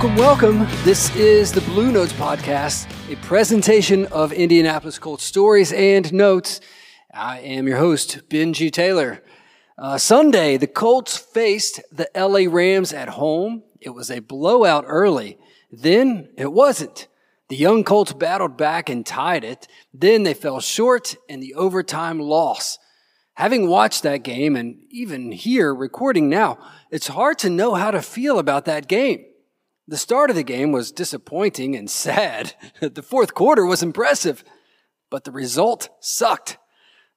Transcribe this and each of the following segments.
Welcome, welcome. This is the Blue Notes Podcast, a presentation of Indianapolis Colts stories and notes. I am your host, Benji Taylor. Uh, Sunday, the Colts faced the LA Rams at home. It was a blowout early. Then it wasn't. The young Colts battled back and tied it. Then they fell short in the overtime loss. Having watched that game and even here recording now, it's hard to know how to feel about that game. The start of the game was disappointing and sad. the fourth quarter was impressive, but the result sucked.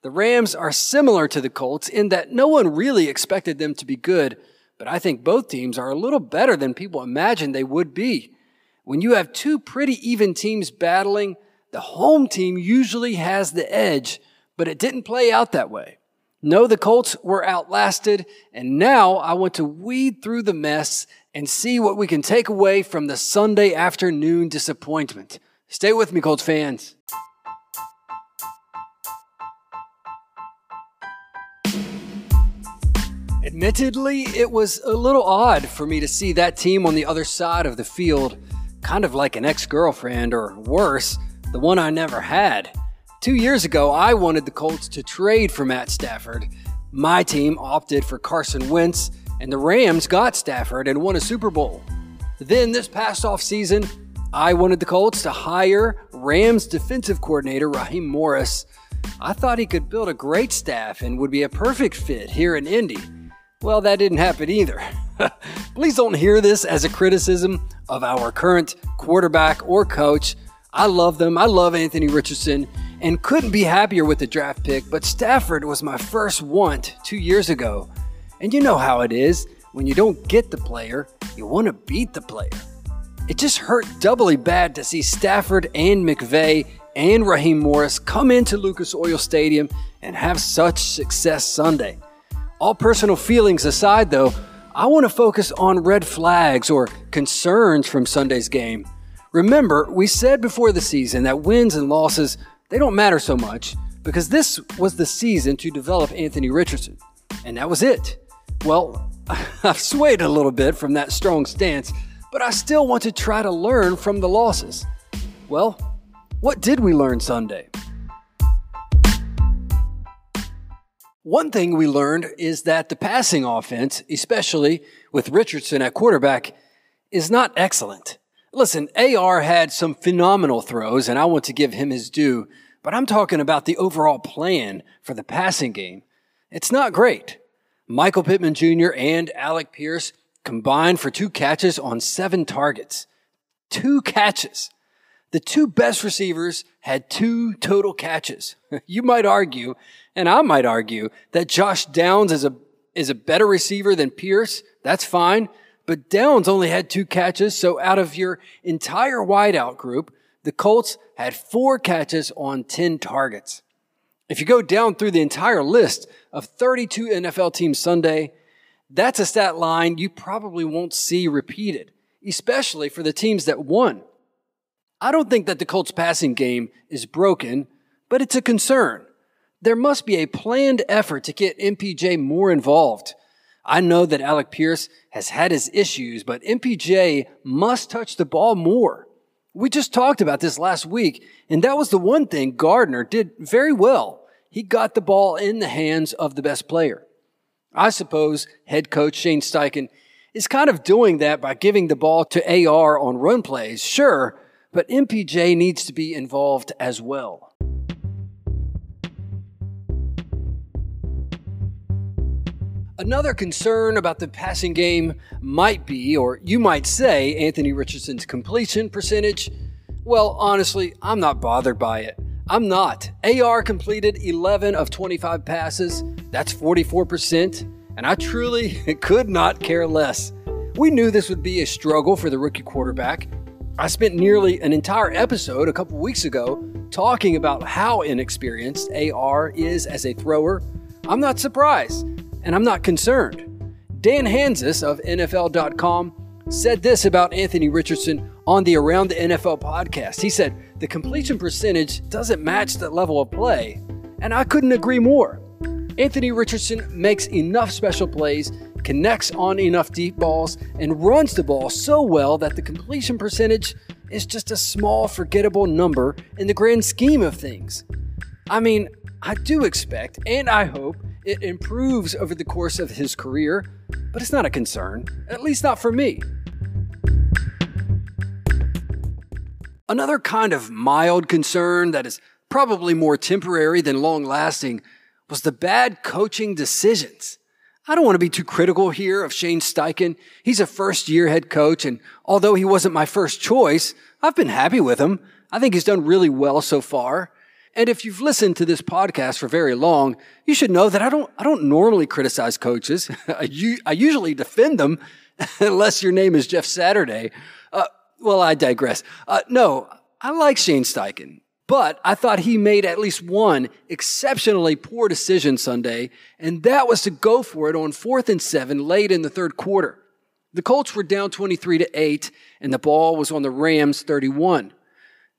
The Rams are similar to the Colts in that no one really expected them to be good, but I think both teams are a little better than people imagined they would be. When you have two pretty even teams battling, the home team usually has the edge, but it didn't play out that way. No, the Colts were outlasted, and now I want to weed through the mess and see what we can take away from the Sunday afternoon disappointment. Stay with me, Colts fans. Admittedly, it was a little odd for me to see that team on the other side of the field, kind of like an ex girlfriend, or worse, the one I never had. Two years ago, I wanted the Colts to trade for Matt Stafford. My team opted for Carson Wentz, and the Rams got Stafford and won a Super Bowl. Then, this past offseason, I wanted the Colts to hire Rams defensive coordinator Raheem Morris. I thought he could build a great staff and would be a perfect fit here in Indy. Well, that didn't happen either. Please don't hear this as a criticism of our current quarterback or coach. I love them. I love Anthony Richardson and couldn't be happier with the draft pick, but Stafford was my first want two years ago. And you know how it is when you don't get the player, you want to beat the player. It just hurt doubly bad to see Stafford and McVay and Raheem Morris come into Lucas Oil Stadium and have such success Sunday. All personal feelings aside, though, I want to focus on red flags or concerns from Sunday's game. Remember, we said before the season that wins and losses they don't matter so much because this was the season to develop Anthony Richardson. And that was it. Well, I've swayed a little bit from that strong stance, but I still want to try to learn from the losses. Well, what did we learn Sunday? One thing we learned is that the passing offense, especially with Richardson at quarterback, is not excellent. Listen, AR had some phenomenal throws, and I want to give him his due, but I'm talking about the overall plan for the passing game. It's not great. Michael Pittman Jr. and Alec Pierce combined for two catches on seven targets. Two catches. The two best receivers had two total catches. you might argue, and I might argue, that Josh Downs is a, is a better receiver than Pierce. That's fine. But Downs only had two catches, so out of your entire wideout group, the Colts had four catches on 10 targets. If you go down through the entire list of 32 NFL teams Sunday, that's a stat line you probably won't see repeated, especially for the teams that won. I don't think that the Colts passing game is broken, but it's a concern. There must be a planned effort to get MPJ more involved. I know that Alec Pierce has had his issues, but MPJ must touch the ball more. We just talked about this last week, and that was the one thing Gardner did very well. He got the ball in the hands of the best player. I suppose head coach Shane Steichen is kind of doing that by giving the ball to AR on run plays, sure, but MPJ needs to be involved as well. Another concern about the passing game might be, or you might say, Anthony Richardson's completion percentage. Well, honestly, I'm not bothered by it. I'm not. AR completed 11 of 25 passes. That's 44%. And I truly could not care less. We knew this would be a struggle for the rookie quarterback. I spent nearly an entire episode a couple weeks ago talking about how inexperienced AR is as a thrower. I'm not surprised and I'm not concerned. Dan Hanzus of NFL.com said this about Anthony Richardson on the Around the NFL podcast. He said, The completion percentage doesn't match the level of play, and I couldn't agree more. Anthony Richardson makes enough special plays, connects on enough deep balls, and runs the ball so well that the completion percentage is just a small, forgettable number in the grand scheme of things. I mean, I do expect and I hope it improves over the course of his career, but it's not a concern, at least not for me. Another kind of mild concern that is probably more temporary than long lasting was the bad coaching decisions. I don't want to be too critical here of Shane Steichen. He's a first year head coach, and although he wasn't my first choice, I've been happy with him. I think he's done really well so far. And if you've listened to this podcast for very long, you should know that I don't, I don't normally criticize coaches. I, I usually defend them unless your name is Jeff Saturday. Well, I digress. Uh, no, I like Shane Steichen, but I thought he made at least one exceptionally poor decision Sunday, and that was to go for it on fourth and seven late in the third quarter. The Colts were down 23 to 8, and the ball was on the Rams 31.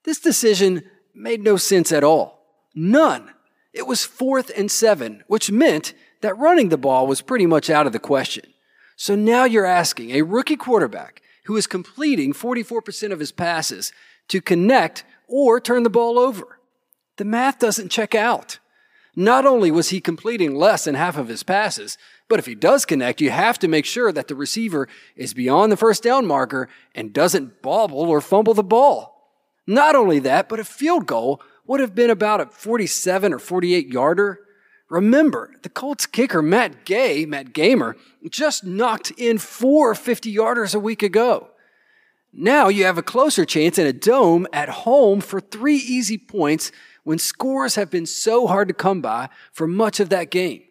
This decision made no sense at all. None. It was fourth and seven, which meant that running the ball was pretty much out of the question. So now you're asking a rookie quarterback who is completing 44% of his passes to connect or turn the ball over. The math doesn't check out. Not only was he completing less than half of his passes, but if he does connect, you have to make sure that the receiver is beyond the first down marker and doesn't bobble or fumble the ball. Not only that, but a field goal would have been about a 47 or 48 yarder. Remember, the Colts kicker Matt Gay, Matt Gamer, just knocked in four 50 yarders a week ago. Now you have a closer chance in a dome at home for three easy points when scores have been so hard to come by for much of that game.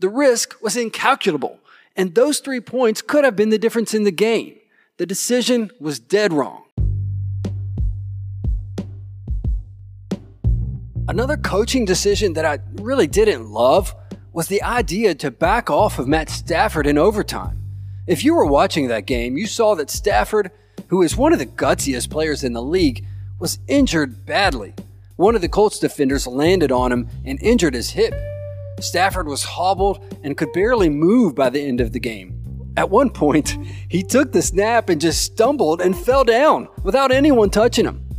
The risk was incalculable, and those three points could have been the difference in the game. The decision was dead wrong. Another coaching decision that I really didn't love was the idea to back off of Matt Stafford in overtime. If you were watching that game, you saw that Stafford, who is one of the gutsiest players in the league, was injured badly. One of the Colts defenders landed on him and injured his hip. Stafford was hobbled and could barely move by the end of the game. At one point, he took the snap and just stumbled and fell down without anyone touching him.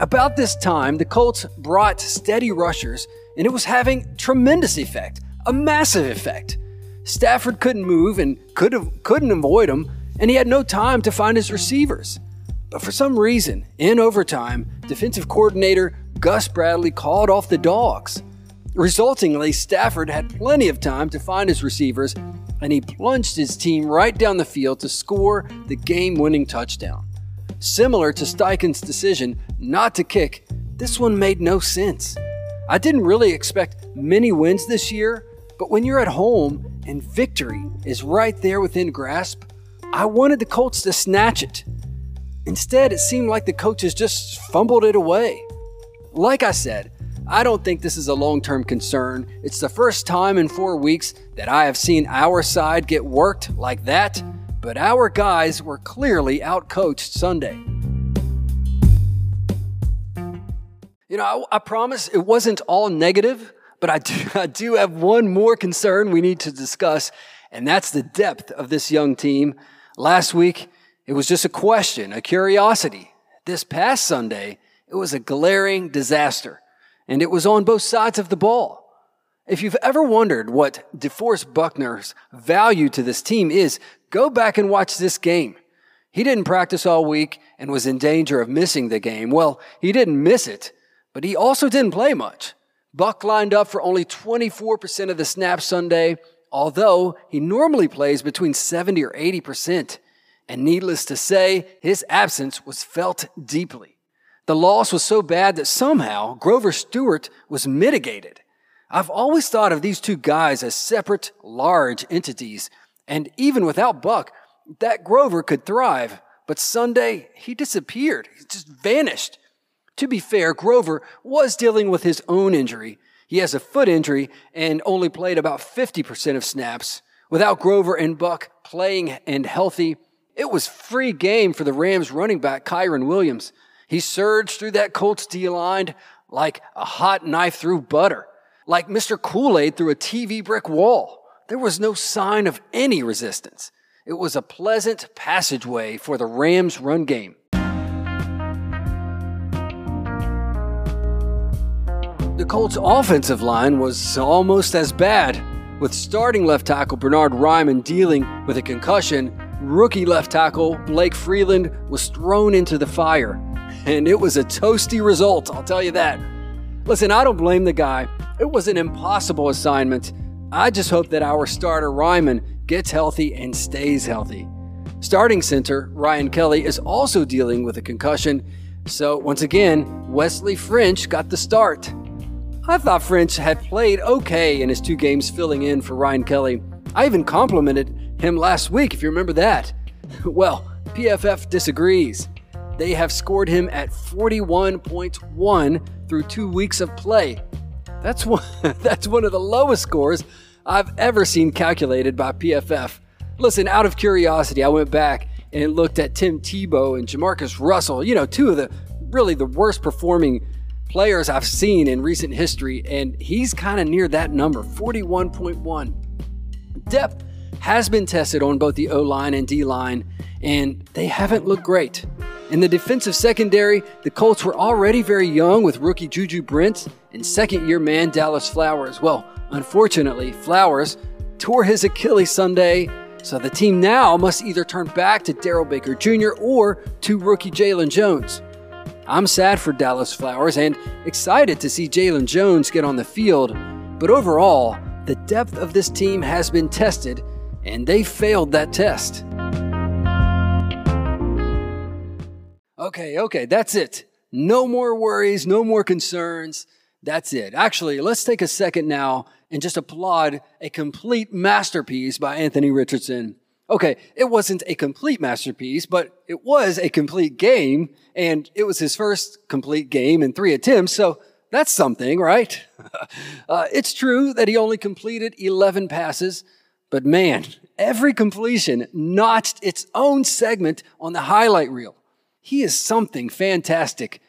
About this time, the Colts brought steady rushers, and it was having tremendous effect, a massive effect. Stafford couldn't move and could have, couldn't avoid him, and he had no time to find his receivers. But for some reason, in overtime, defensive coordinator Gus Bradley called off the dogs. Resultingly, Stafford had plenty of time to find his receivers, and he plunged his team right down the field to score the game winning touchdown. Similar to Steichen's decision not to kick, this one made no sense. I didn't really expect many wins this year, but when you're at home and victory is right there within grasp, I wanted the Colts to snatch it. Instead, it seemed like the coaches just fumbled it away. Like I said, I don't think this is a long term concern. It's the first time in four weeks that I have seen our side get worked like that but our guys were clearly outcoached Sunday. You know, I, I, promise it wasn't all negative, but I do, I do have one more concern we need to discuss, and that's the depth of this young team. Last week, it was just a question, a curiosity. This past Sunday, it was a glaring disaster, and it was on both sides of the ball. If you've ever wondered what DeForest Buckner's value to this team is, go back and watch this game. He didn't practice all week and was in danger of missing the game. Well, he didn't miss it, but he also didn't play much. Buck lined up for only 24% of the snaps Sunday, although he normally plays between 70 or 80%. And needless to say, his absence was felt deeply. The loss was so bad that somehow Grover Stewart was mitigated. I've always thought of these two guys as separate, large entities. And even without Buck, that Grover could thrive. But Sunday, he disappeared. He just vanished. To be fair, Grover was dealing with his own injury. He has a foot injury and only played about 50% of snaps. Without Grover and Buck playing and healthy, it was free game for the Rams running back Kyren Williams. He surged through that Colts D line like a hot knife through butter like Mr. Kool Aid through a TV brick wall. there was no sign of any resistance. It was a pleasant passageway for the Rams' run game. The Colts' offensive line was almost as bad. With starting left tackle Bernard Raimann dealing with a concussion, rookie left tackle Blake Freeland was thrown into the fire. And it was a toasty result, I'll tell you that. Listen, I don't blame the guy. It was an impossible assignment. I just hope that our starter Raimann gets healthy and stays healthy. Starting center Ryan Kelly is also dealing with a concussion, so once again, Wesley French got the start. I thought French had played okay in his two games filling in for Ryan Kelly. I even complimented him last week, if you remember that. Well, PFF disagrees. They have scored him at 41.1 through two weeks of play. That's one, that's one of the lowest scores I've ever seen calculated by PFF. Listen, out of curiosity, I went back and looked at Tim Tebow and JaMarcus Russell, you know, two of the really the worst performing players I've seen in recent history, and he's kind of near that number 41.1. Depth has been tested on both the O line and D line, and they haven't looked great. In the defensive secondary, the Colts were already very young with rookie Juju Brent and second year man Dallas Flowers. Well, unfortunately, Flowers tore his Achilles Sunday, so the team now must either turn back to Darrell Baker Jr. or to rookie Jalen Jones. I'm sad for Dallas Flowers and excited to see Jalen Jones get on the field, but overall, the depth of this team has been tested, and they failed that test. Okay, okay, that's it. No more worries, no more concerns. That's it. Actually, let's take a second now and just applaud a complete masterpiece by Anthony Richardson. Okay, it wasn't a complete masterpiece, but it was a complete game, and it was his first complete game in three attempts, so that's something, right? uh, it's true that he only completed 11 passes, but man, every completion notched its own segment on the highlight reel. He is something fantastic.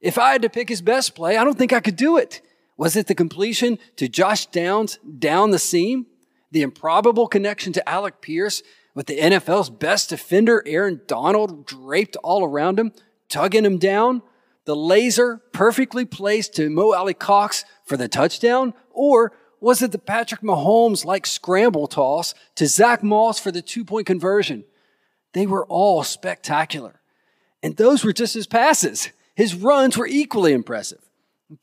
If I had to pick his best play, I don't think I could do it. Was it the completion to Josh Downs down the seam? The improbable connection to Alec Pierce with the NFL's best defender, Aaron Donald, draped all around him, tugging him down? The laser perfectly placed to Mo Alie-Cox for the touchdown? Or was it the Patrick Mahomes like scramble toss to Zach Moss for the two point conversion? They were all spectacular. And those were just his passes. His runs were equally impressive.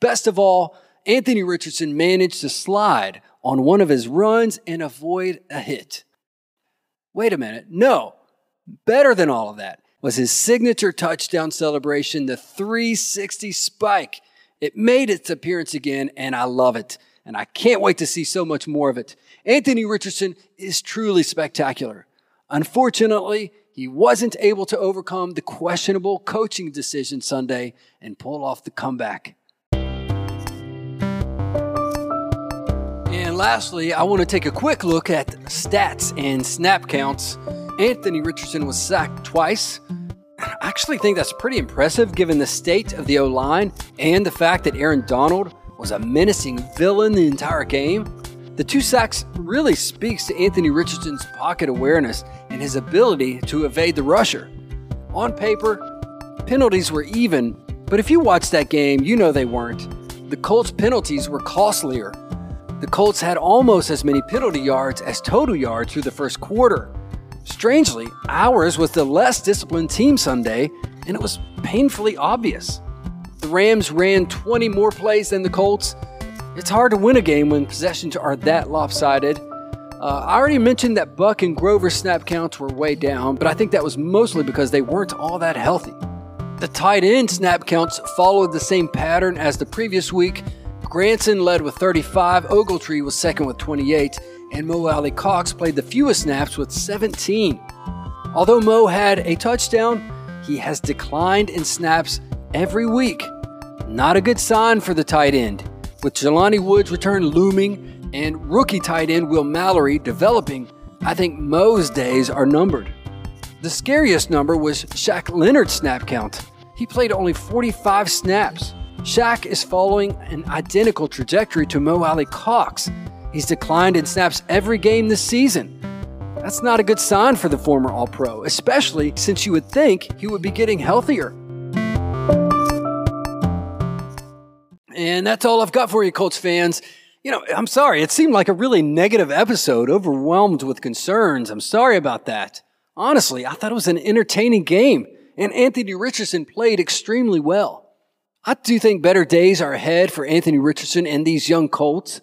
Best of all, Anthony Richardson managed to slide on one of his runs and avoid a hit. Wait a minute. No. Better than all of that was his signature touchdown celebration, the 360 spike. It made its appearance again, and I love it. And I can't wait to see so much more of it. Anthony Richardson is truly spectacular. Unfortunately, he wasn't able to overcome the questionable coaching decision Sunday and pull off the comeback. And lastly, I want to take a quick look at stats and snap counts. Anthony Richardson was sacked twice. I actually think that's pretty impressive given the state of the O line and the fact that Aaron Donald was a menacing villain the entire game. The two sacks really speaks to Anthony Richardson's pocket awareness and his ability to evade the rusher. On paper, penalties were even, but if you watch that game, you know they weren't. The Colts' penalties were costlier. The Colts had almost as many penalty yards as total yards through the first quarter. Strangely, ours was the less disciplined team Sunday, and it was painfully obvious. The Rams ran 20 more plays than the Colts. It's hard to win a game when possessions are that lopsided. Uh, I already mentioned that Buck and Grover snap counts were way down, but I think that was mostly because they weren't all that healthy. The tight end snap counts followed the same pattern as the previous week. Granson led with 35, Ogletree was second with 28, and Mo Alie-Cox played the fewest snaps with 17. Although Mo had a touchdown, he has declined in snaps every week. Not a good sign for the tight end. With Jelani Woods' return looming, and rookie tight end Will Mallory developing, I think Mo's days are numbered. The scariest number was Shaq Leonard's snap count. He played only 45 snaps. Shaq is following an identical trajectory to Mo Alie-Cox. He's declined in snaps every game this season. That's not a good sign for the former All Pro, especially since you would think he would be getting healthier. And that's all I've got for you, Colts fans. You know, I'm sorry, it seemed like a really negative episode, overwhelmed with concerns. I'm sorry about that. Honestly, I thought it was an entertaining game, and Anthony Richardson played extremely well. I do think better days are ahead for Anthony Richardson and these young Colts.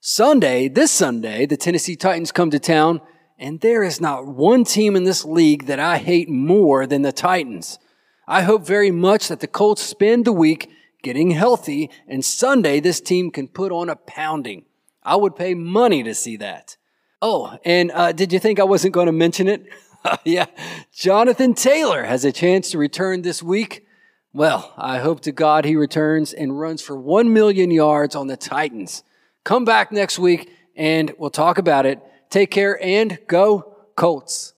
Sunday, this Sunday, the Tennessee Titans come to town, and there is not one team in this league that I hate more than the Titans. I hope very much that the Colts spend the week getting healthy, and Sunday this team can put on a pounding. I would pay money to see that. Oh, and uh, did you think I wasn't going to mention it? yeah, Jonathan Taylor has a chance to return this week. Well, I hope to God he returns and runs for 1 million yards on the Titans. Come back next week and we'll talk about it. Take care and go Colts.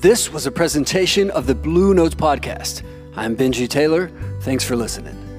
This was a presentation of the Blue Notes Podcast. I'm Benji Taylor. Thanks for listening.